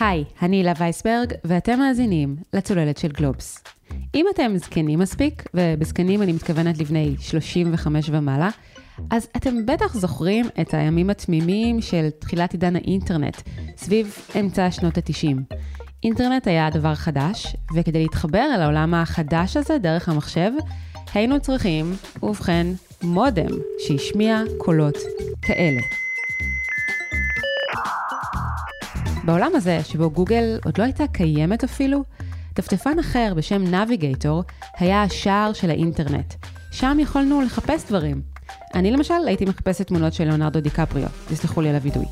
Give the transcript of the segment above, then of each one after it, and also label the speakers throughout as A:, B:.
A: היי, אני הילה וייסברג, ואתם מאזינים לצוללת של גלובס. אם אתם זקנים מספיק, ובזקנים אני מתכוונת לבני 35 ומעלה, אז אתם בטח זוכרים את הימים התמימים של תחילת עידן האינטרנט, סביב אמצע שנות ה-90. אינטרנט היה דבר חדש, וכדי להתחבר אל העולם החדש הזה דרך המחשב, היינו צריכים, ובכן, מודם שהשמיע קולות כאלה. בעולם הזה, שבו גוגל עוד לא הייתה קיימת אפילו, דפדפן אחר בשם נביגייטור היה השער של האינטרנט. שם יכולנו לחפש דברים. אני למשל הייתי מחפשת תמונות של ליאונרדו דיקפריו, תסלחו לי על הווידוי.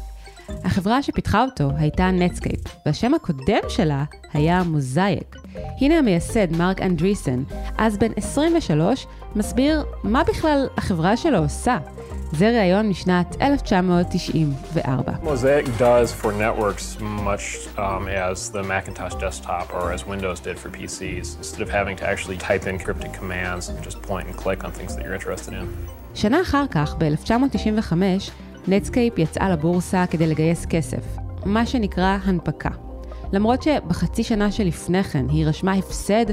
A: החברה שפיתחה אותו הייתה נטסקייפ, והשם הקודם שלה היה מוזאיק. הנה המייסד, מרק אנדריסן, אז בן 23, מסביר מה בכלל החברה שלו עושה. זה ראיון משנת 1994.
B: Mosaic does for networks much um, as the Macintosh desktop or as Windows did for PCs. Instead of having to actually type in cryptic commands, just point and click on things that you're interested in.
A: שנה אחר כך, ב-1995, נטסקייפ יצאה לבורסה כדי לגייס כסף, מה שנקרא הנפקה. למרות שבחצי שנה שלפני כן היא רשמה הפסד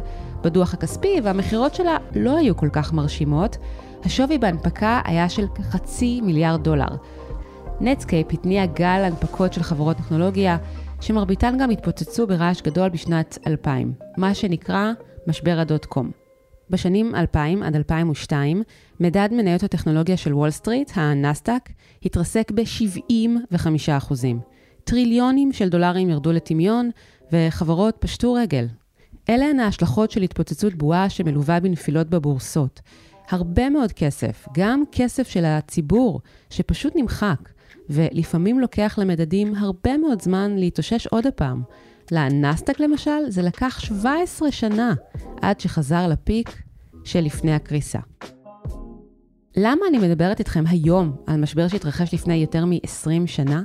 A: בדוח הכספי והמכירות שלה לא היו כל כך מרשימות, השווי בהנפקה היה של כחצי מיליארד דולר. נטסקייפ התניע גל הנפקות של חברות טכנולוגיה, שמרביתן גם התפוצצו ברעש גדול בשנת 2000, מה שנקרא משבר הדוט קום. בשנים 2000 עד 2002, מדד מניות הטכנולוגיה של וול סטריט, הנאסד"ק, התרסק ב-75%. טריליונים של דולרים ירדו לטמיון, וחברות פשטו רגל. אלה הן ההשלכות של התפוצצות בועה שמלווה בנפילות בבורסות. הרבה מאוד כסף, גם כסף של הציבור, שפשוט נמחק, ולפעמים לוקח למדדים הרבה מאוד זמן להתאושש עוד הפעם. לנסדק למשל, זה לקח 17 שנה עד שחזר לפיק שלפני הקריסה. למה אני מדברת איתכם היום על משבר שהתרחש לפני יותר מ-20 שנה?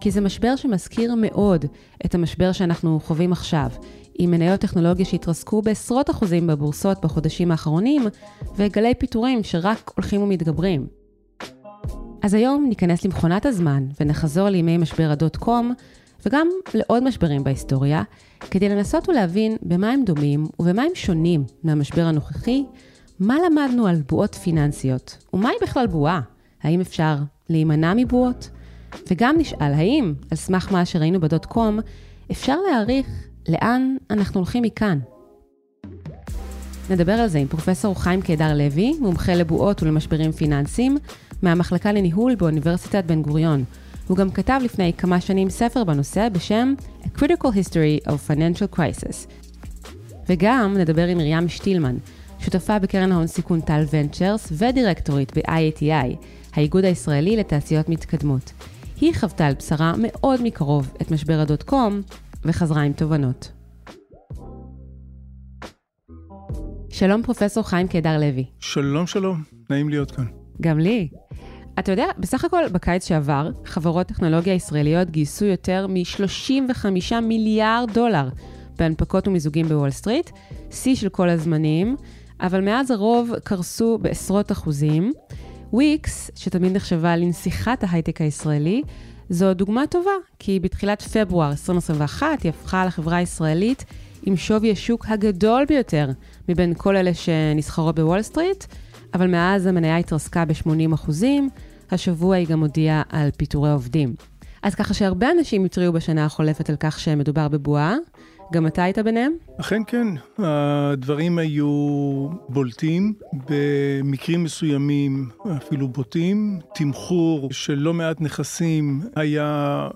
A: כי זה משבר שמזכיר מאוד את המשבר שאנחנו חווים עכשיו, עם מניות טכנולוגיה שהתרסקו בעשרות אחוזים בבורסות בחודשים האחרונים, וגלי פיטורים שרק הולכים ומתגברים. אז היום ניכנס למכונת הזמן ונחזור לימי משבר הדוט קום, וגם לעוד משברים בהיסטוריה, כדי לנסות ולהבין במה הם דומים ובמה הם שונים מהמשבר הנוכחי, מה למדנו על בועות פיננסיות, ומהי בכלל בועה? האם אפשר להימנע מבועות? וגם נשאל האם, על סמך מה שראינו בדוט קום, אפשר להעריך לאן אנחנו הולכים מכאן. נדבר על זה עם פרופסור חיים קידר לוי, מומחה לבועות ולמשברים פיננסיים, מהמחלקה לניהול באוניברסיטת בן גוריון. הוא גם כתב לפני כמה שנים ספר בנושא בשם A Critical History of Financial Crisis. וגם נדבר עם מרים שטילמן, שותפה בקרן ההון סיכון טל ונצ'רס ודירקטורית ב-IATI, האיגוד הישראלי לתעשיות מתקדמות. היא חוותה על בשרה מאוד מקרוב את משבר הדוט קום וחזרה עם תובנות. שלום פרופסור חיים קידר לוי.
C: שלום שלום, נעים להיות כאן.
A: גם לי. אתה יודע, בסך הכל בקיץ שעבר, חברות טכנולוגיה ישראליות גייסו יותר מ-35 מיליארד דולר בהנפקות ומיזוגים בוול סטריט, שיא של כל הזמנים, אבל מאז הרוב קרסו בעשרות אחוזים. וויקס, שתמיד נחשבה לנסיכת ההייטק הישראלי, זו דוגמה טובה, כי בתחילת פברואר 2021 היא הפכה לחברה הישראלית עם שווי השוק הגדול ביותר מבין כל אלה שנסחרות בוול סטריט, אבל מאז המניה התרסקה ב-80%, השבוע היא גם הודיעה על פיטורי עובדים. אז ככה שהרבה אנשים התריעו בשנה החולפת על כך שמדובר בבועה, גם אתה היית ביניהם?
C: אכן כן, הדברים היו בולטים, במקרים מסוימים אפילו בוטים. תמחור של לא מעט נכסים היה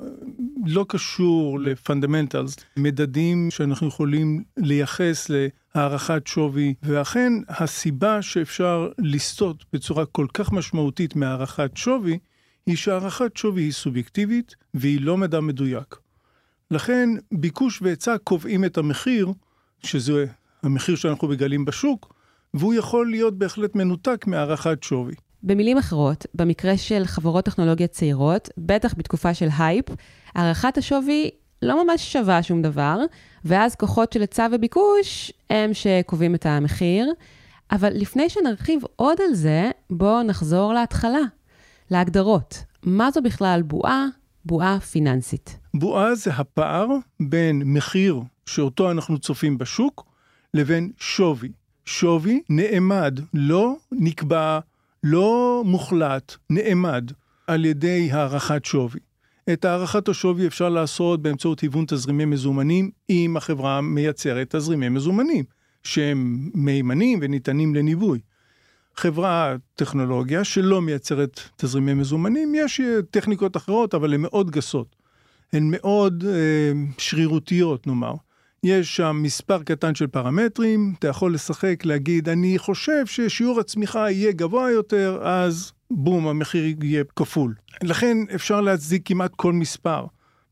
C: לא קשור לפונדמנטלס, מדדים שאנחנו יכולים לייחס להערכת שווי, ואכן הסיבה שאפשר לסטות בצורה כל כך משמעותית מהערכת שווי, היא שהערכת שווי היא סובייקטיבית והיא לא מדע מדויק. לכן ביקוש והיצע קובעים את המחיר, שזה המחיר שאנחנו מגלים בשוק, והוא יכול להיות בהחלט מנותק מהערכת שווי.
A: במילים אחרות, במקרה של חברות טכנולוגיה צעירות, בטח בתקופה של הייפ, הערכת השווי לא ממש שווה שום דבר, ואז כוחות של היצע וביקוש הם שקובעים את המחיר. אבל לפני שנרחיב עוד על זה, בואו נחזור להתחלה, להגדרות. מה זו בכלל בועה? בועה פיננסית.
C: בועה זה הפער בין מחיר שאותו אנחנו צופים בשוק לבין שווי. שווי נאמד, לא נקבע, לא מוחלט, נאמד על ידי הערכת שווי. את הערכת השווי אפשר לעשות באמצעות היוון תזרימי מזומנים, אם החברה מייצרת תזרימי מזומנים, שהם מהימנים וניתנים לניבוי. חברה טכנולוגיה שלא מייצרת תזרימי מזומנים, יש טכניקות אחרות, אבל הן מאוד גסות. הן מאוד אה, שרירותיות, נאמר. יש שם מספר קטן של פרמטרים, אתה יכול לשחק, להגיד, אני חושב ששיעור הצמיחה יהיה גבוה יותר, אז בום, המחיר יהיה כפול. לכן אפשר להצדיק כמעט כל מספר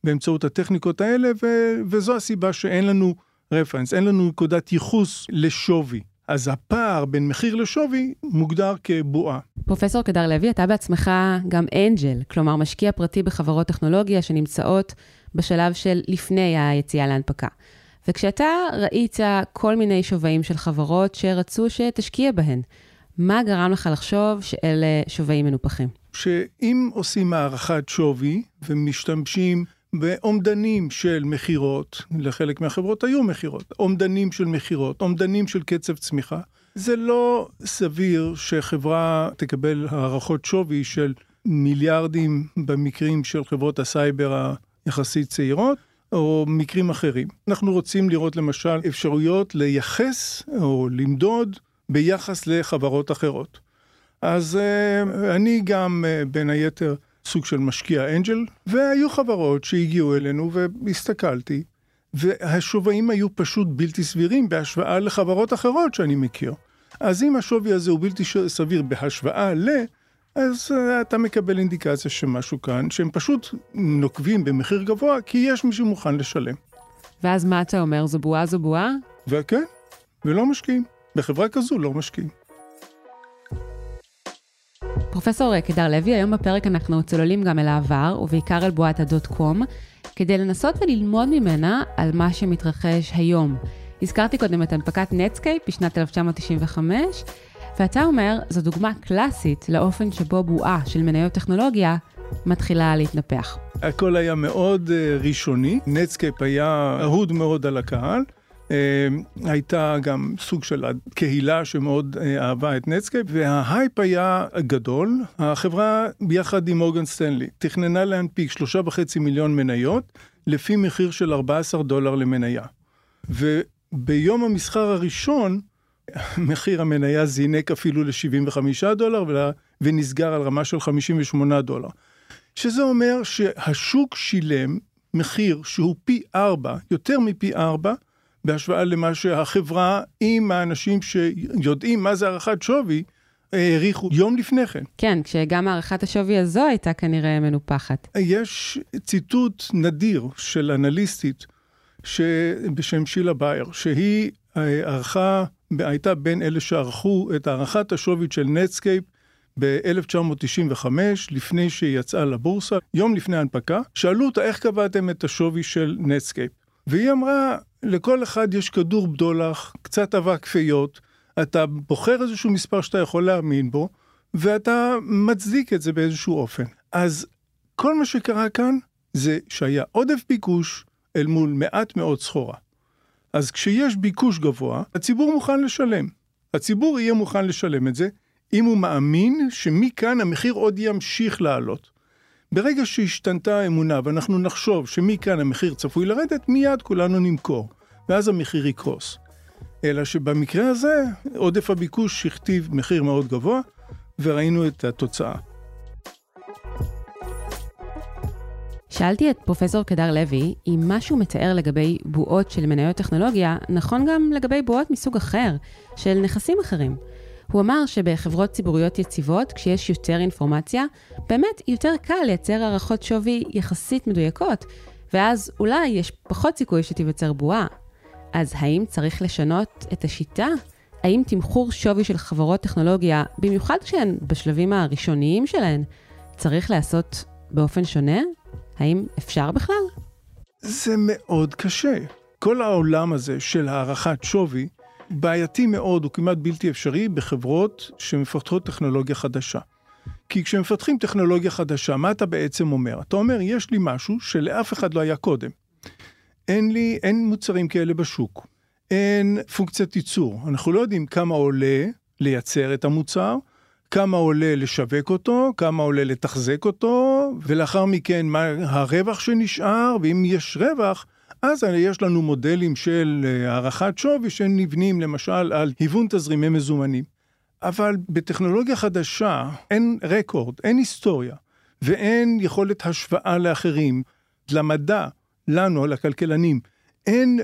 C: באמצעות הטכניקות האלה, ו- וזו הסיבה שאין לנו רפרנס, אין לנו נקודת ייחוס לשווי. אז הפער בין מחיר לשווי מוגדר כבועה.
A: פרופסור קדר לוי, אתה בעצמך גם אנג'ל, כלומר משקיע פרטי בחברות טכנולוגיה שנמצאות בשלב של לפני היציאה להנפקה. וכשאתה ראית כל מיני שווים של חברות שרצו שתשקיע בהן, מה גרם לך לחשוב שאלה שווים מנופחים?
C: שאם עושים הערכת שווי ומשתמשים באומדנים של מכירות, לחלק מהחברות היו מכירות, אומדנים של מכירות, אומדנים של קצב צמיחה, זה לא סביר שחברה תקבל הערכות שווי של מיליארדים במקרים של חברות הסייבר היחסית צעירות, או מקרים אחרים. אנחנו רוצים לראות למשל אפשרויות לייחס או למדוד ביחס לחברות אחרות. אז uh, אני גם uh, בין היתר סוג של משקיע אנג'ל, והיו חברות שהגיעו אלינו והסתכלתי, והשווים היו פשוט בלתי סבירים בהשוואה לחברות אחרות שאני מכיר. אז אם השווי הזה הוא בלתי סביר בהשוואה ל... אז uh, אתה מקבל אינדיקציה שמשהו כאן, שהם פשוט נוקבים במחיר גבוה, כי יש מי שמוכן לשלם.
A: ואז מה אתה אומר, זו בועה זו בועה?
C: וכן, ולא משקיעים. בחברה כזו לא משקיעים.
A: פרופסור קדר לוי, היום בפרק אנחנו צוללים גם אל העבר, ובעיקר אל בועת הדוט קום, כדי לנסות וללמוד ממנה על מה שמתרחש היום. הזכרתי קודם את הנפקת נטסקייפ בשנת 1995, ואתה אומר, זו דוגמה קלאסית לאופן שבו בועה של מניות טכנולוגיה מתחילה להתנפח.
C: הכל היה מאוד אה, ראשוני, נטסקייפ היה אהוד מאוד על הקהל. אה, הייתה גם סוג של קהילה שמאוד אה, אהבה את נטסקייפ, וההייפ היה גדול. החברה, ביחד עם מורגן סטנלי, תכננה להנפיק שלושה וחצי מיליון מניות, לפי מחיר של 14 דולר למניה. וביום המסחר הראשון, מחיר המניה זינק אפילו ל-75 דולר ונסגר על רמה של 58 דולר. שזה אומר שהשוק שילם מחיר שהוא פי ארבע, יותר מפי ארבע, בהשוואה למה שהחברה עם האנשים שיודעים מה זה הערכת שווי, העריכו יום לפני כן.
A: כן, כשגם הערכת השווי הזו הייתה כנראה מנופחת.
C: יש ציטוט נדיר של אנליסטית ש... בשם שילה בייר, שהיא ערכה הייתה בין אלה שערכו את הערכת השווי של נטסקייפ ב-1995, לפני שהיא יצאה לבורסה, יום לפני ההנפקה, שאלו אותה איך קבעתם את השווי של נטסקייפ. והיא אמרה, לכל אחד יש כדור בדולח, קצת אבק פיות, אתה בוחר איזשהו מספר שאתה יכול להאמין בו, ואתה מצדיק את זה באיזשהו אופן. אז כל מה שקרה כאן זה שהיה עודף ביקוש אל מול מעט מאוד סחורה. אז כשיש ביקוש גבוה, הציבור מוכן לשלם. הציבור יהיה מוכן לשלם את זה, אם הוא מאמין שמכאן המחיר עוד ימשיך לעלות. ברגע שהשתנתה האמונה ואנחנו נחשוב שמכאן המחיר צפוי לרדת, מיד כולנו נמכור, ואז המחיר יקרוס. אלא שבמקרה הזה, עודף הביקוש הכתיב מחיר מאוד גבוה, וראינו את התוצאה.
A: שאלתי את פרופסור קדר לוי אם מה שהוא מתאר לגבי בועות של מניות טכנולוגיה נכון גם לגבי בועות מסוג אחר, של נכסים אחרים. הוא אמר שבחברות ציבוריות יציבות, כשיש יותר אינפורמציה, באמת יותר קל לייצר הערכות שווי יחסית מדויקות, ואז אולי יש פחות סיכוי שתיווצר בועה. אז האם צריך לשנות את השיטה? האם תמחור שווי של חברות טכנולוגיה, במיוחד כשהן בשלבים הראשוניים שלהן, צריך להיעשות באופן שונה? האם אפשר בכלל?
C: זה מאוד קשה. כל העולם הזה של הערכת שווי בעייתי מאוד, הוא כמעט בלתי אפשרי בחברות שמפתחות טכנולוגיה חדשה. כי כשמפתחים טכנולוגיה חדשה, מה אתה בעצם אומר? אתה אומר, יש לי משהו שלאף אחד לא היה קודם. אין לי, אין מוצרים כאלה בשוק. אין פונקציית ייצור. אנחנו לא יודעים כמה עולה לייצר את המוצר, כמה עולה לשווק אותו, כמה עולה לתחזק אותו, ולאחר מכן מה הרווח שנשאר, ואם יש רווח, אז יש לנו מודלים של אה, הערכת שווי שנבנים למשל על היוון תזרימי מזומנים. אבל בטכנולוגיה חדשה אין רקורד, אין היסטוריה, ואין יכולת השוואה לאחרים, למדע, לנו, לכלכלנים, אין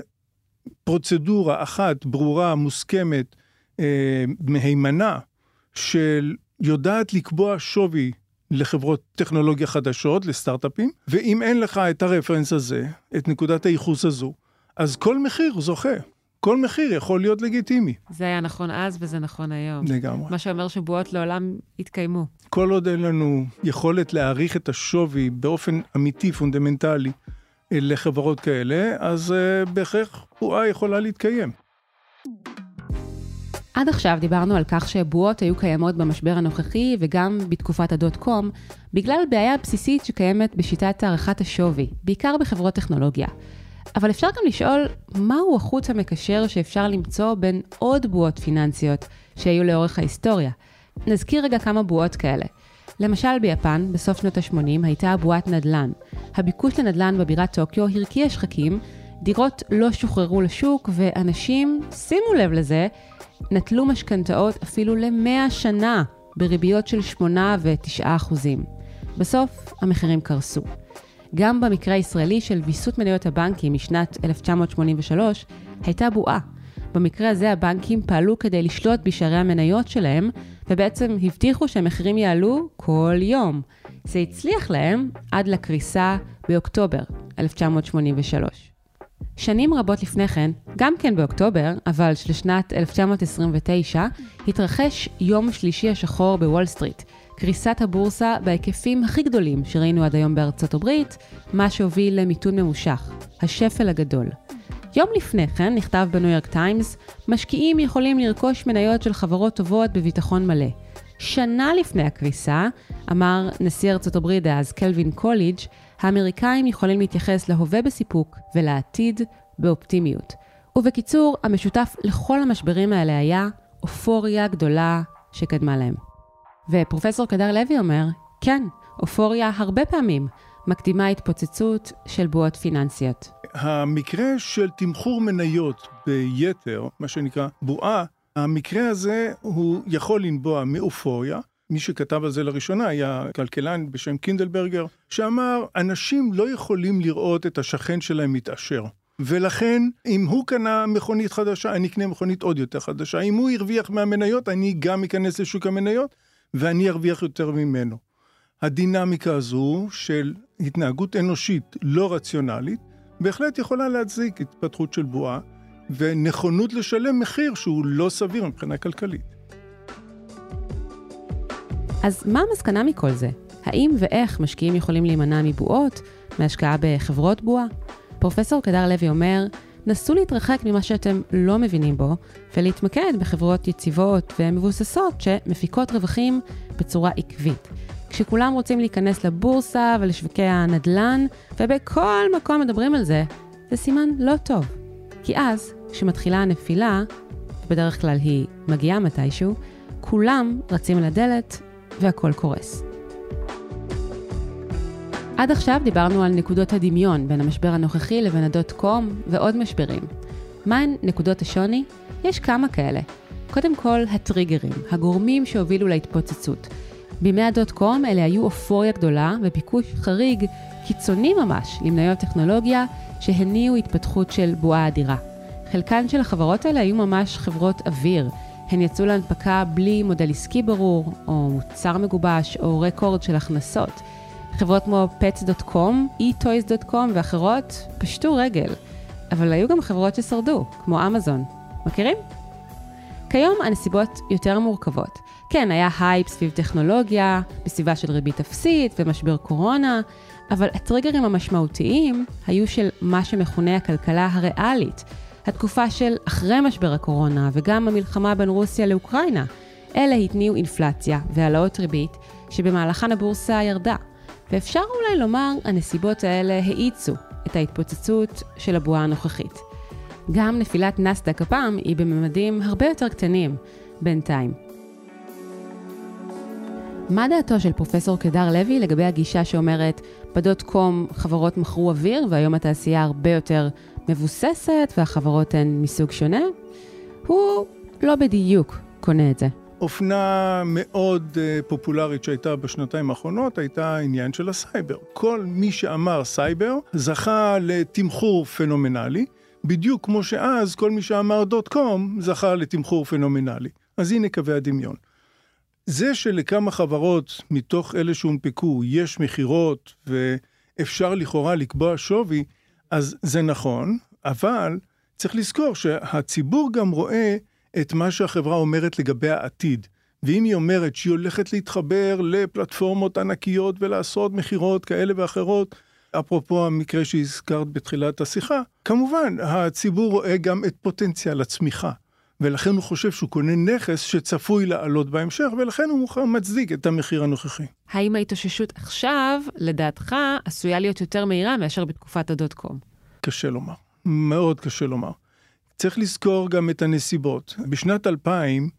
C: פרוצדורה אחת ברורה, מוסכמת, אה, מהימנה, של יודעת לקבוע שווי לחברות טכנולוגיה חדשות, לסטארט-אפים, ואם אין לך את הרפרנס הזה, את נקודת הייחוס הזו, אז כל מחיר זוכה. כל מחיר יכול להיות לגיטימי.
A: זה היה נכון אז וזה נכון היום.
C: לגמרי.
A: מה שאומר שבועות לעולם יתקיימו.
C: כל עוד אין לנו יכולת להעריך את השווי באופן אמיתי, פונדמנטלי, לחברות כאלה, אז אה, בהכרח בועה יכולה להתקיים.
A: עד עכשיו דיברנו על כך שבועות היו קיימות במשבר הנוכחי וגם בתקופת הדוט קום, בגלל בעיה בסיסית שקיימת בשיטת הערכת השווי, בעיקר בחברות טכנולוגיה. אבל אפשר גם לשאול, מהו החוט המקשר שאפשר למצוא בין עוד בועות פיננסיות שהיו לאורך ההיסטוריה? נזכיר רגע כמה בועות כאלה. למשל ביפן, בסוף שנות ה-80 הייתה בועת נדל"ן. הביקוש לנדל"ן בבירת טוקיו הרקיע שחקים, דירות לא שוחררו לשוק, ואנשים, שימו לב לזה, נטלו משכנתאות אפילו ל-100 שנה, בריביות של 8 ו-9 אחוזים. בסוף, המחירים קרסו. גם במקרה הישראלי של ויסות מניות הבנקים משנת 1983, הייתה בועה. במקרה הזה הבנקים פעלו כדי לשלוט בשערי המניות שלהם, ובעצם הבטיחו שהמחירים יעלו כל יום. זה הצליח להם עד לקריסה באוקטובר 1983. שנים רבות לפני כן, גם כן באוקטובר, אבל של שנת 1929, התרחש יום שלישי השחור בוול סטריט, קריסת הבורסה בהיקפים הכי גדולים שראינו עד היום בארצות הברית, מה שהוביל למיתון ממושך, השפל הגדול. יום לפני כן נכתב בניו יורק טיימס, משקיעים יכולים לרכוש מניות של חברות טובות בביטחון מלא. שנה לפני הקריסה, אמר נשיא ארצות הברית דאז קלווין קוליג', האמריקאים יכולים להתייחס להווה בסיפוק ולעתיד באופטימיות. ובקיצור, המשותף לכל המשברים האלה היה אופוריה גדולה שקדמה להם. ופרופסור קדר לוי אומר, כן, אופוריה הרבה פעמים מקדימה התפוצצות של בועות פיננסיות.
C: המקרה של תמחור מניות ביתר, מה שנקרא בועה, המקרה הזה הוא יכול לנבוע מאופוריה. מי שכתב על זה לראשונה היה כלכלן בשם קינדלברגר, שאמר, אנשים לא יכולים לראות את השכן שלהם מתעשר. ולכן, אם הוא קנה מכונית חדשה, אני אקנה מכונית עוד יותר חדשה. אם הוא הרוויח מהמניות, אני גם אכנס לשוק המניות, ואני ארוויח יותר ממנו. הדינמיקה הזו של התנהגות אנושית לא רציונלית, בהחלט יכולה להצדיק התפתחות של בועה, ונכונות לשלם מחיר שהוא לא סביר מבחינה כלכלית.
A: אז מה המסקנה מכל זה? האם ואיך משקיעים יכולים להימנע מבועות, מהשקעה בחברות בועה? פרופסור קדר לוי אומר, נסו להתרחק ממה שאתם לא מבינים בו, ולהתמקד בחברות יציבות ומבוססות שמפיקות רווחים בצורה עקבית. כשכולם רוצים להיכנס לבורסה ולשווקי הנדל"ן, ובכל מקום מדברים על זה, זה סימן לא טוב. כי אז, כשמתחילה הנפילה, ובדרך כלל היא מגיעה מתישהו, כולם רצים לדלת והכל קורס. עד עכשיו דיברנו על נקודות הדמיון בין המשבר הנוכחי לבין הדוט קום ועוד משברים. מהן נקודות השוני? יש כמה כאלה. קודם כל, הטריגרים, הגורמים שהובילו להתפוצצות. בימי הדוט קום אלה היו אופוריה גדולה וביקוש חריג, קיצוני ממש, למניות טכנולוגיה שהניעו התפתחות של בועה אדירה. חלקן של החברות האלה היו ממש חברות אוויר. הן יצאו להנפקה בלי מודל עסקי ברור, או מוצר מגובש, או רקורד של הכנסות. חברות כמו pets.com, e-toys.com ואחרות פשטו רגל. אבל היו גם חברות ששרדו, כמו אמזון. מכירים? כיום הנסיבות יותר מורכבות. כן, היה הייפ סביב טכנולוגיה, בסביבה של ריבית אפסית ומשבר קורונה, אבל הטריגרים המשמעותיים היו של מה שמכונה הכלכלה הריאלית, התקופה של אחרי משבר הקורונה וגם המלחמה בין רוסיה לאוקראינה. אלה התניעו אינפלציה והעלאות ריבית, שבמהלכן הבורסה ירדה. ואפשר אולי לומר, הנסיבות האלה האיצו את ההתפוצצות של הבועה הנוכחית. גם נפילת נסדק הפעם היא בממדים הרבה יותר קטנים בינתיים. מה דעתו של פרופסור קדר לוי לגבי הגישה שאומרת, בדוט קום חברות מכרו אוויר והיום התעשייה הרבה יותר מבוססת והחברות הן מסוג שונה? הוא לא בדיוק קונה את זה.
C: אופנה מאוד אה, פופולרית שהייתה בשנתיים האחרונות הייתה העניין של הסייבר. כל מי שאמר סייבר זכה לתמחור פנומנלי, בדיוק כמו שאז כל מי שאמר דוט קום זכה לתמחור פנומנלי. אז הנה קווי הדמיון. זה שלכמה חברות מתוך אלה שהונפקו יש מכירות ואפשר לכאורה לקבוע שווי, אז זה נכון, אבל צריך לזכור שהציבור גם רואה את מה שהחברה אומרת לגבי העתיד. ואם היא אומרת שהיא הולכת להתחבר לפלטפורמות ענקיות ולעשות מכירות כאלה ואחרות, אפרופו המקרה שהזכרת בתחילת השיחה, כמובן, הציבור רואה גם את פוטנציאל הצמיחה. ולכן הוא חושב שהוא קונה נכס שצפוי לעלות בהמשך, ולכן הוא מצדיק את המחיר הנוכחי.
A: האם ההתאוששות עכשיו, לדעתך, עשויה להיות יותר מהירה מאשר בתקופת הדוט קום?
C: קשה לומר, מאוד קשה לומר. צריך לזכור גם את הנסיבות. בשנת 2000,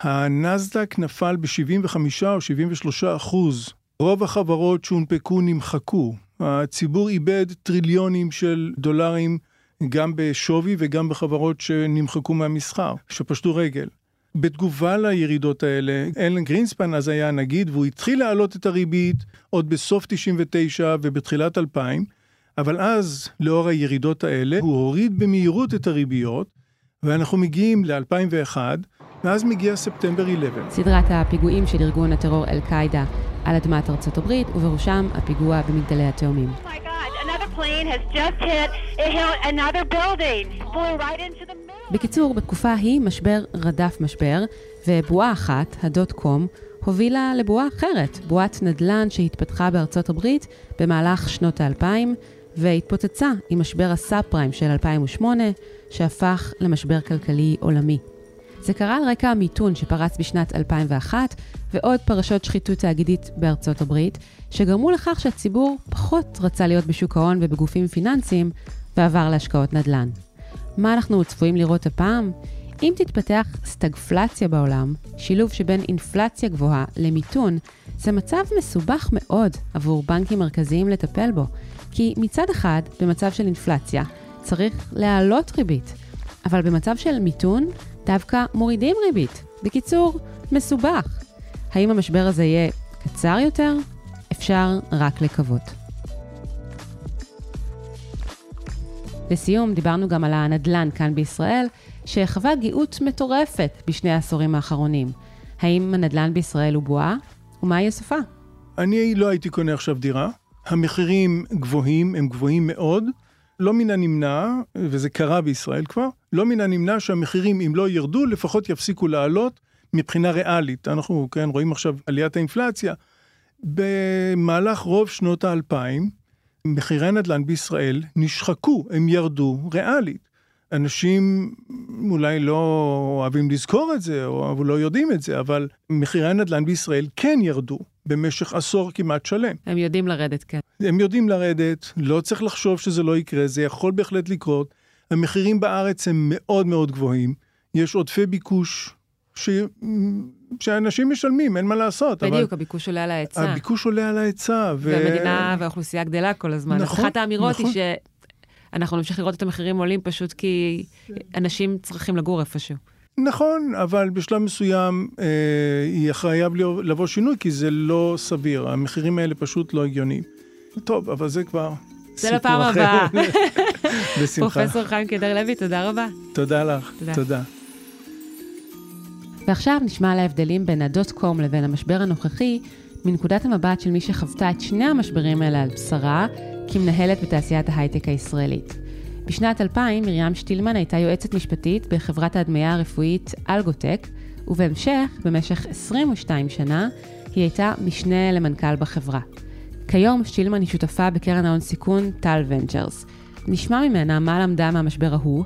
C: הנסדק נפל ב-75 או 73 אחוז. רוב החברות שהונפקו נמחקו. הציבור איבד טריליונים של דולרים גם בשווי וגם בחברות שנמחקו מהמסחר, שפשטו רגל. בתגובה לירידות האלה, אלן גרינספן אז היה הנגיד, והוא התחיל להעלות את הריבית עוד בסוף 99 ובתחילת 2000, אבל אז, לאור הירידות האלה, הוא הוריד במהירות את הריביות, ואנחנו מגיעים ל-2001, ואז מגיע ספטמבר 11.
A: סדרת הפיגועים של ארגון הטרור אל-קאעידה על אדמת ארצות הברית, ובראשם הפיגוע במגדלי התאומים. Oh בקיצור, בתקופה ההיא משבר רדף משבר, ובועה אחת, הדוט קום, הובילה לבועה אחרת, בועת נדל"ן שהתפתחה בארצות הברית במהלך שנות האלפיים, והתפוצצה עם משבר הסאב פריים של 2008, שהפך למשבר כלכלי עולמי. זה קרה על רקע המיתון שפרץ בשנת 2001, ועוד פרשות שחיתות תאגידית בארצות הברית, שגרמו לכך שהציבור פחות רצה להיות בשוק ההון ובגופים פיננסיים, ועבר להשקעות נדל"ן. מה אנחנו צפויים לראות הפעם? אם תתפתח סטגפלציה בעולם, שילוב שבין אינפלציה גבוהה למיתון, זה מצב מסובך מאוד עבור בנקים מרכזיים לטפל בו, כי מצד אחד, במצב של אינפלציה, צריך להעלות ריבית, אבל במצב של מיתון, דווקא מורידים ריבית. בקיצור, מסובך. האם המשבר הזה יהיה קצר יותר? אפשר רק לקוות. לסיום, דיברנו גם על הנדל"ן כאן בישראל, שחווה גאות מטורפת בשני העשורים האחרונים. האם הנדל"ן בישראל הוא בועה? ומהי הסופה?
C: אני לא הייתי קונה עכשיו דירה. המחירים גבוהים, הם גבוהים מאוד. לא מן הנמנע, וזה קרה בישראל כבר, לא מן הנמנע שהמחירים, אם לא ירדו, לפחות יפסיקו לעלות מבחינה ריאלית. אנחנו, כן, רואים עכשיו עליית האינפלציה. במהלך רוב שנות האלפיים, מחירי הנדל"ן בישראל נשחקו, הם ירדו ריאלית. אנשים אולי לא אוהבים לזכור את זה, או לא יודעים את זה, אבל מחירי הנדל"ן בישראל כן ירדו במשך עשור כמעט שלם.
A: הם יודעים לרדת, כן.
C: הם יודעים לרדת, לא צריך לחשוב שזה לא יקרה, זה יכול בהחלט לקרות. המחירים בארץ הם מאוד מאוד גבוהים, יש עודפי ביקוש ש... שאנשים משלמים, אין מה לעשות.
A: בדיוק, אבל... הביקוש עולה על ההיצע.
C: הביקוש עולה על ההיצע.
A: ו... והמדינה והאוכלוסייה גדלה כל הזמן. נכון, אז אחת האמירות נכון. היא שאנחנו נמשיך לראות את המחירים עולים פשוט כי אנשים צריכים לגור איפשהו.
C: נכון, אבל בשלב מסוים אה, חייב לבוא שינוי, כי זה לא סביר. המחירים האלה פשוט לא הגיוניים. טוב, אבל זה כבר
A: זה לפעם הבאה. בשמחה. פרופסור חיים קדר לוי, תודה רבה.
C: תודה לך, תודה. תודה.
A: ועכשיו נשמע על ההבדלים בין הדוט קום לבין המשבר הנוכחי, מנקודת המבט של מי שחוותה את שני המשברים האלה על בשרה, כמנהלת בתעשיית ההייטק הישראלית. בשנת 2000 מרים שטילמן הייתה יועצת משפטית בחברת ההדמיה הרפואית אלגוטק, ובהמשך, במשך 22 שנה, היא הייתה משנה למנכ"ל בחברה. כיום שטילמן היא שותפה בקרן ההון סיכון טל ונצ'רס. נשמע ממנה מה למדה מהמשבר ההוא,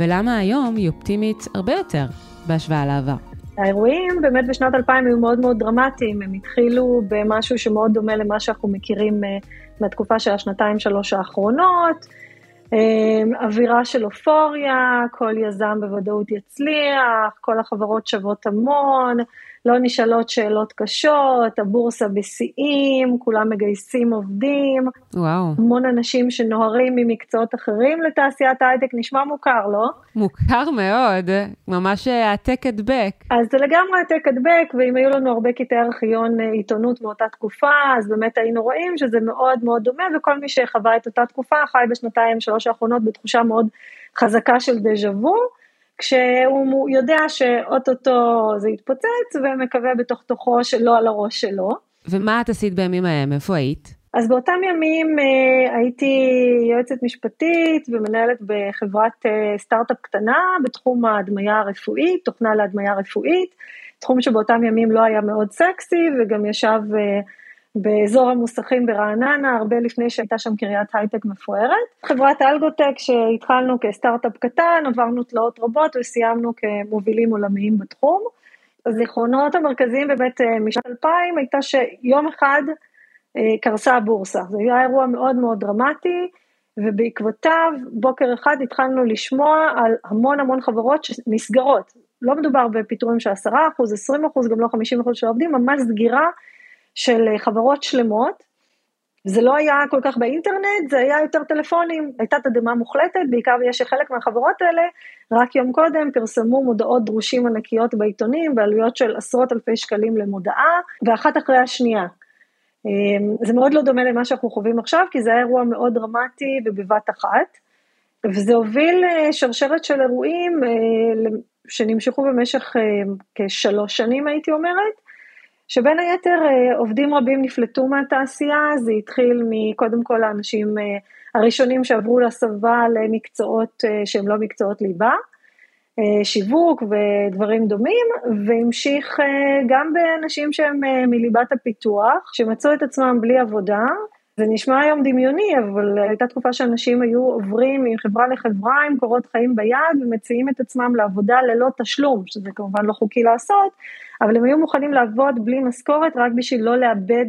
A: ולמה היום היא אופטימית הרבה יותר בהשוואה לעבר.
D: האירועים באמת בשנת 2000 היו מאוד מאוד דרמטיים, הם התחילו במשהו שמאוד דומה למה שאנחנו מכירים מהתקופה של השנתיים-שלוש האחרונות. אמ, אווירה של אופוריה, כל יזם בוודאות יצליח, כל החברות שוות המון, לא נשאלות שאלות קשות, הבורסה בשיאים, כולם מגייסים עובדים.
A: וואו.
D: המון אנשים שנוהרים ממקצועות אחרים לתעשיית ההייטק, נשמע מוכר, לא?
A: מוכר מאוד, ממש העתק הדבק.
D: אז זה לגמרי העתק הדבק, ואם היו לנו הרבה קטעי ארכיון אה, עיתונות מאותה תקופה, אז באמת היינו רואים שזה מאוד מאוד דומה, וכל מי שחווה את אותה תקופה חי בשנתיים, שלוש האחרונות בתחושה מאוד חזקה של דז'ה וו. כשהוא יודע שאו-טו-טו זה יתפוצץ, ומקווה בתוך תוכו שלא על הראש שלו.
A: ומה את עשית בימים ההם? איפה היית?
D: אז באותם ימים אה, הייתי יועצת משפטית ומנהלת בחברת אה, סטארט-אפ קטנה בתחום ההדמיה הרפואית, תוכנה להדמיה רפואית, תחום שבאותם ימים לא היה מאוד סקסי וגם ישב אה, באזור המוסכים ברעננה, הרבה לפני שהייתה שם קריית הייטק מפוארת. חברת אלגוטק שהתחלנו כסטארט-אפ קטן, עברנו תלאות רבות וסיימנו כמובילים עולמיים בתחום. הזיכרונות המרכזיים באמת אה, משנת 2000 הייתה שיום אחד אה, קרסה הבורסה. זה היה אירוע מאוד מאוד דרמטי, ובעקבותיו בוקר אחד התחלנו לשמוע על המון המון חברות שנסגרות. לא מדובר בפיטורים של 10%, 20%, גם לא 50% של העובדים, ממש סגירה של אה, חברות שלמות. זה לא היה כל כך באינטרנט, זה היה יותר טלפונים, הייתה תדהמה מוחלטת, בעיקר בגלל שחלק מהחברות האלה, רק יום קודם פרסמו מודעות דרושים ענקיות בעיתונים, בעלויות של עשרות אלפי שקלים למודעה, ואחת אחרי השנייה. אמ, זה מאוד לא דומה למה שאנחנו חווים עכשיו, כי זה היה אירוע מאוד דרמטי ובבת אחת, וזה הוביל אה, שרשרת של אירועים אה, שנמשכו במשך כשלוש שנים, הייתי אומרת, שבין היתר אה, עובדים רבים נפלטו מהתעשייה, זה התחיל מקודם כל האנשים אה, הראשונים שעברו להסבה למקצועות אה, שהם לא מקצועות ליבה, שיווק ודברים דומים, והמשיך גם באנשים שהם מליבת הפיתוח, שמצאו את עצמם בלי עבודה. זה נשמע היום דמיוני, אבל הייתה תקופה שאנשים היו עוברים מחברה לחברה עם קורות חיים ביד ומציעים את עצמם לעבודה ללא תשלום, שזה כמובן לא חוקי לעשות, אבל הם היו מוכנים לעבוד בלי משכורת רק בשביל לא לאבד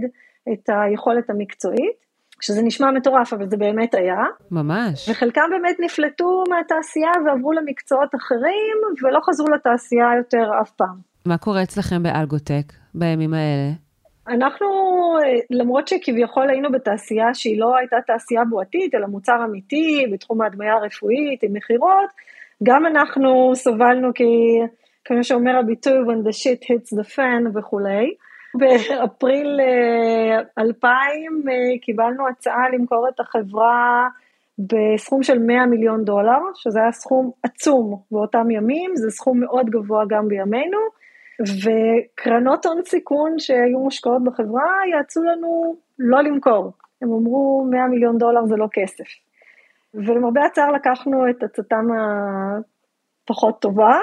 D: את היכולת המקצועית. שזה נשמע מטורף, אבל זה באמת היה.
A: ממש.
D: וחלקם באמת נפלטו מהתעשייה ועברו למקצועות אחרים, ולא חזרו לתעשייה יותר אף פעם.
A: מה קורה אצלכם באלגוטק בימים האלה?
D: אנחנו, למרות שכביכול היינו בתעשייה שהיא לא הייתה תעשייה בועתית, אלא מוצר אמיתי בתחום ההדמיה הרפואית עם מכירות, גם אנחנו סבלנו כי כמו שאומר הביטוי when the shit hits the fan וכולי. באפריל 2000 אה, אה, קיבלנו הצעה למכור את החברה בסכום של 100 מיליון דולר, שזה היה סכום עצום באותם ימים, זה סכום מאוד גבוה גם בימינו, וקרנות הון סיכון שהיו מושקעות בחברה יעצו לנו לא למכור. הם אמרו 100 מיליון דולר זה לא כסף. ולמרבה הצער לקחנו את עצתם הפחות טובה,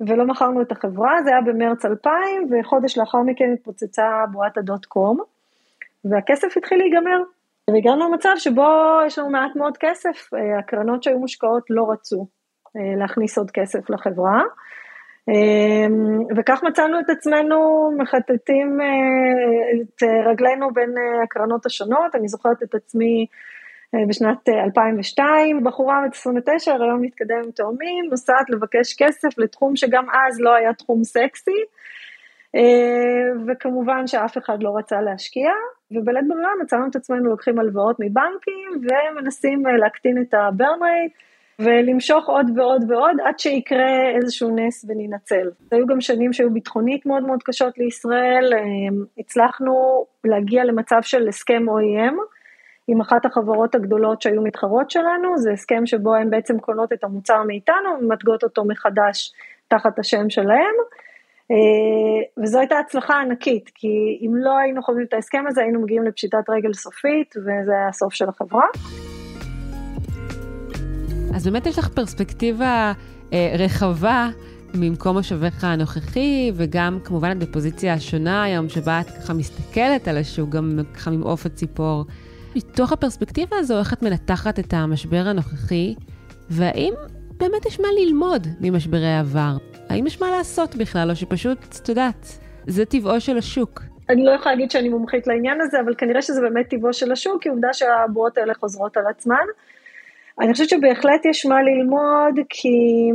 D: ולא מכרנו את החברה, זה היה במרץ 2000, וחודש לאחר מכן התפוצצה בועת הדוט קום, והכסף התחיל להיגמר. והגענו למצב שבו יש לנו מעט מאוד כסף, אה, הקרנות שהיו מושקעות לא רצו אה, להכניס עוד כסף לחברה. אה, וכך מצאנו את עצמנו מחטטים את רגלינו בין הקרנות השונות, אני זוכרת את עצמי אה, בשנת 2002, אה, בחורה בת 29, הריון מתקדם עם תאומים, נוסעת לבקש כסף לתחום שגם אז לא היה תחום סקסי, אה, וכמובן שאף אחד לא רצה להשקיע, ובלית ברירה מצאנו את עצמנו לוקחים הלוואות מבנקים ומנסים להקטין את ה-burn rate. ולמשוך עוד ועוד ועוד עד שיקרה איזשהו נס וננצל. היו גם שנים שהיו ביטחונית מאוד מאוד קשות לישראל, הצלחנו להגיע למצב של הסכם OEM, עם אחת החברות הגדולות שהיו מתחרות שלנו, זה הסכם שבו הן בעצם קונות את המוצר מאיתנו ומתגות אותו מחדש תחת השם שלהם. אה, וזו הייתה הצלחה ענקית, כי אם לא היינו חווים את ההסכם הזה, היינו מגיעים לפשיטת רגל סופית, וזה היה הסוף של החברה.
A: אז באמת יש לך פרספקטיבה אה, רחבה ממקום מושבך הנוכחי, וגם כמובן את בפוזיציה השונה היום, שבה את ככה מסתכלת על השוק, גם ככה ממעוף הציפור. מתוך הפרספקטיבה הזו, איך את מנתחת את המשבר הנוכחי, והאם באמת יש מה ללמוד ממשברי העבר? האם יש מה לעשות בכלל, או שפשוט, את יודעת, זה טבעו של השוק?
D: אני לא יכולה להגיד שאני מומחית לעניין הזה, אבל כנראה שזה באמת טבעו של השוק, כי עובדה שהבועות האלה חוזרות על עצמן. אני חושבת שבהחלט יש מה ללמוד, כי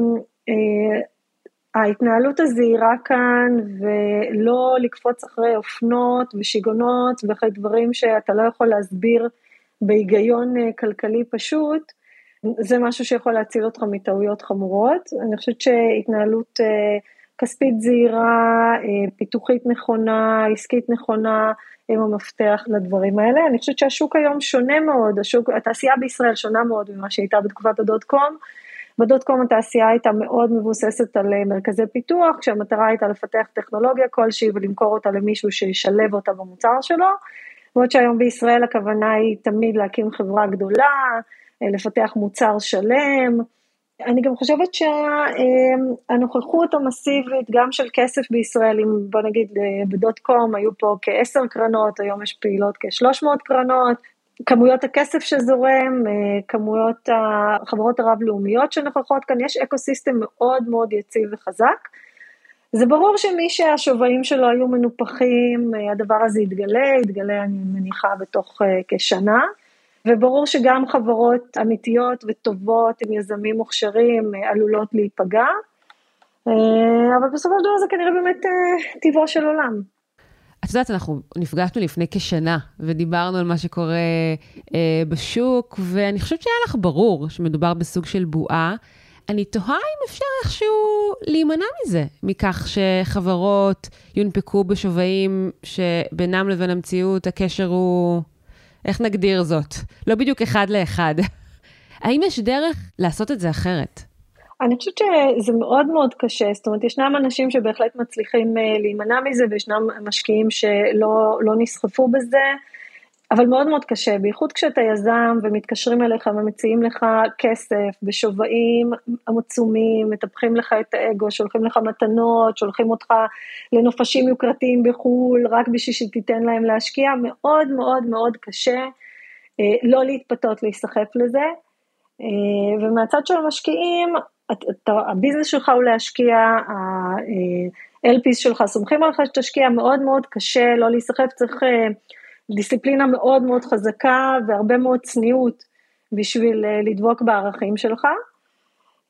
D: אה, ההתנהלות הזהירה כאן, ולא לקפוץ אחרי אופנות ושיגעונות ואחרי דברים שאתה לא יכול להסביר בהיגיון אה, כלכלי פשוט, זה משהו שיכול להציל אותך מטעויות חמורות. אני חושבת שהתנהלות אה, כספית זהירה, אה, פיתוחית נכונה, עסקית נכונה, הם המפתח לדברים האלה. אני חושבת שהשוק היום שונה מאוד, השוק, התעשייה בישראל שונה מאוד ממה שהייתה בתקופת הדוט קום. בדוט קום התעשייה הייתה מאוד מבוססת על אה, מרכזי פיתוח, כשהמטרה הייתה לפתח טכנולוגיה כלשהי ולמכור אותה למישהו שישלב אותה במוצר שלו, בעוד שהיום בישראל הכוונה היא תמיד להקים חברה גדולה, אה, לפתח מוצר שלם. אני גם חושבת שהנוכחות המסיבית גם של כסף בישראל, אם בוא נגיד אה, בדוט קום היו פה כעשר קרנות, היום יש פעילות כ-300 קרנות, כמויות הכסף שזורם, אה, כמויות החברות הרב-לאומיות שנוכחות כאן, יש אקו סיסטם מאוד מאוד יציב וחזק. זה ברור שמי שהשווים שלו היו מנופחים, הדבר הזה יתגלה, יתגלה אני מניחה בתוך כשנה. וברור שגם חברות אמיתיות וטובות עם יזמים מוכשרים אה, עלולות להיפגע, אה, אבל בסופו של דבר זה כנראה באמת אה, טבעו של עולם.
A: את יודעת, אנחנו נפגשנו לפני כשנה ודיברנו על מה שקורה אה, בשוק, ואני חושבת שהיה לך ברור שמדובר בסוג של בועה. אני תוהה אם אפשר איכשהו להימנע מזה, מכך שחברות יונפקו בשווים שבינם לבין המציאות הקשר הוא איך נגדיר זאת? לא בדיוק אחד לאחד. האם יש דרך לעשות את זה אחרת?
D: אני חושבת שזה מאוד מאוד קשה, זאת אומרת, ישנם אנשים שבהחלט מצליחים אה, להימנע מזה, וישנם משקיעים שלא לא נסחפו בזה. אבל מאוד מאוד קשה, בייחוד כשאתה יזם ומתקשרים אליך ומציעים לך כסף בשווים עצומים, מטפחים לך את האגו, שולחים לך מתנות, שולחים אותך לנופשים יוקרתיים בחו"ל, רק בשביל שתיתן להם להשקיע, מאוד מאוד מאוד קשה אה, לא להתפתות להיסחף לזה. אה, ומהצד של המשקיעים, הביזנס שלך הוא להשקיע, ה-LPs אה, שלך סומכים עליך שתשקיע, מאוד מאוד קשה לא להיסחף, צריך... דיסציפלינה מאוד מאוד חזקה והרבה מאוד צניעות בשביל אה, לדבוק בערכים שלך.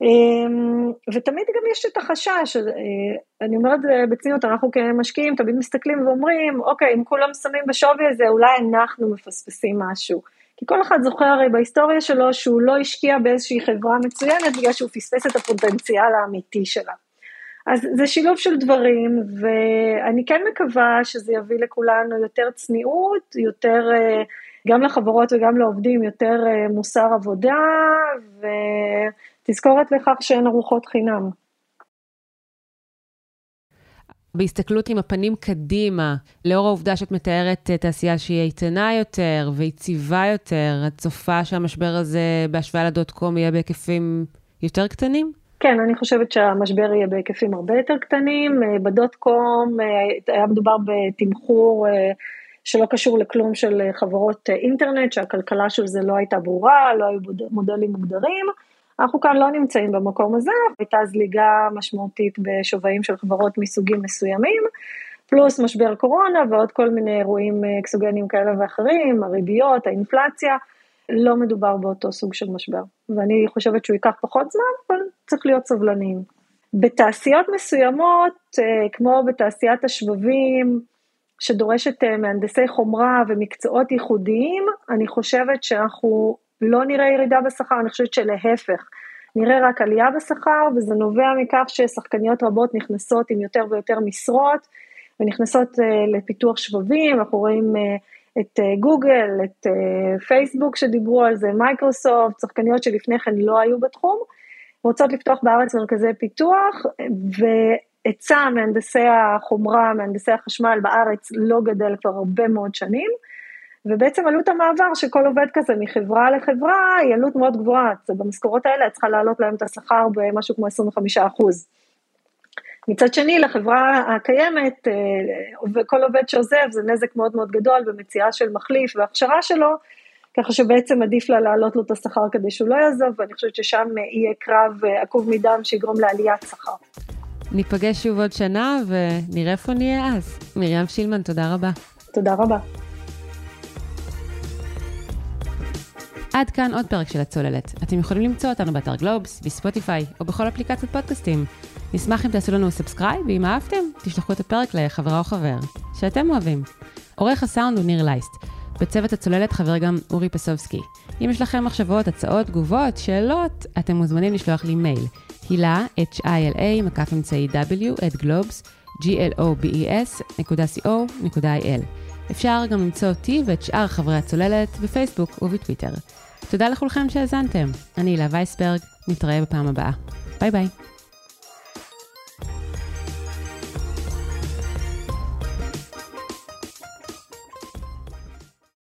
D: אמ, ותמיד גם יש את החשש, אה, אני אומרת בצניעות, אנחנו כמשקיעים תמיד מסתכלים ואומרים, אוקיי, אם כולם שמים בשווי הזה, אולי אנחנו מפספסים משהו. כי כל אחד זוכר הרי בהיסטוריה שלו שהוא לא השקיע באיזושהי חברה מצוינת בגלל שהוא פספס את הפוטנציאל האמיתי שלה. אז זה שילוב של דברים, ואני כן מקווה שזה יביא לכולנו יותר צניעות, יותר, אה, גם לחברות וגם לעובדים, יותר אה, מוסר עבודה, ותזכורת לכך שאין ארוחות חינם.
A: בהסתכלות עם הפנים קדימה, לאור העובדה שאת מתארת אה, תעשייה שהיא איתנה יותר ויציבה יותר, את צופה שהמשבר הזה בהשוואה לדוט קום יהיה בהיקפים יותר קטנים?
D: כן, אני חושבת שהמשבר יהיה בהיקפים הרבה יותר קטנים. אה, בדוט קום אה, היה מדובר בתמחור אה, שלא קשור לכלום של חברות אינטרנט, שהכלכלה של זה לא הייתה ברורה, לא היו מודלים מוגדרים. אנחנו כאן לא נמצאים במקום הזה, הייתה זליגה משמעותית בשווים של חברות מסוגים מסוימים, פלוס משבר קורונה ועוד כל מיני אירועים אקסוגנים כאלה ואחרים, הריביות, האינפלציה. לא מדובר באותו סוג של משבר, ואני חושבת שהוא ייקח פחות זמן, אבל צריך להיות סבלניים. בתעשיות מסוימות, אה, כמו בתעשיית השבבים, שדורשת אה, מהנדסי חומרה ומקצועות ייחודיים, אני חושבת שאנחנו לא נראה ירידה בשכר, אני חושבת שלהפך, נראה רק עלייה בשכר, וזה נובע מכך ששחקניות רבות נכנסות עם יותר ויותר משרות, ונכנסות אה, לפיתוח שבבים, אנחנו רואים את אה, גוגל, את אה, פייסבוק שדיברו על זה, מייקרוסופט, שחקניות שלפני כן לא היו בתחום, רוצות לפתוח בארץ מרכזי פיתוח, והיצע מהנדסי החומרה, מהנדסי החשמל בארץ לא גדל כבר הרבה מאוד שנים, ובעצם עלות המעבר של כל עובד כזה מחברה לחברה היא עלות מאוד גבוהה, במשכורות האלה את צריכה להעלות להם את השכר במשהו כמו 25 אחוז. מצד שני, לחברה הקיימת, אה, וכל עובד שעוזב זה נזק מאוד מאוד גדול במציאה של מחליף והכשרה שלו, ככה שבעצם עדיף לה להעלות לו את השכר כדי שהוא לא יעזוב, ואני חושבת ששם יהיה קרב אה, עקוב מדם שיגרום לעליית שכר.
A: ניפגש שוב עוד שנה ונראה איפה נהיה אז. מרים שטילמן, תודה רבה.
D: תודה רבה.
A: עד כאן עוד פרק של הצוללת. אתם יכולים למצוא אותנו באתר גלובס, בספוטיפיי או בכל אפליקציות פודקאסטים. נשמח אם תעשו לנו subscribe, ואם אהבתם, תשלחו את הפרק לחברה או חבר, שאתם אוהבים. עורך הסאונד הוא ניר לייסט. בצוות הצוללת חבר גם אורי פסובסקי. אם יש לכם מחשבות, הצעות, תגובות, שאלות, אתם מוזמנים לשלוח לי מייל. הילה, h-i-l-a, מקף אמצעי w, at גלובס, globes.co.il. אפשר גם למצוא אותי ואת שאר חברי הצוללת בפייסבוק ובטוויטר. תודה לכולכם שהאזנתם. אני הילה וייסברג, נתראה בפעם הבאה. ביי ביי.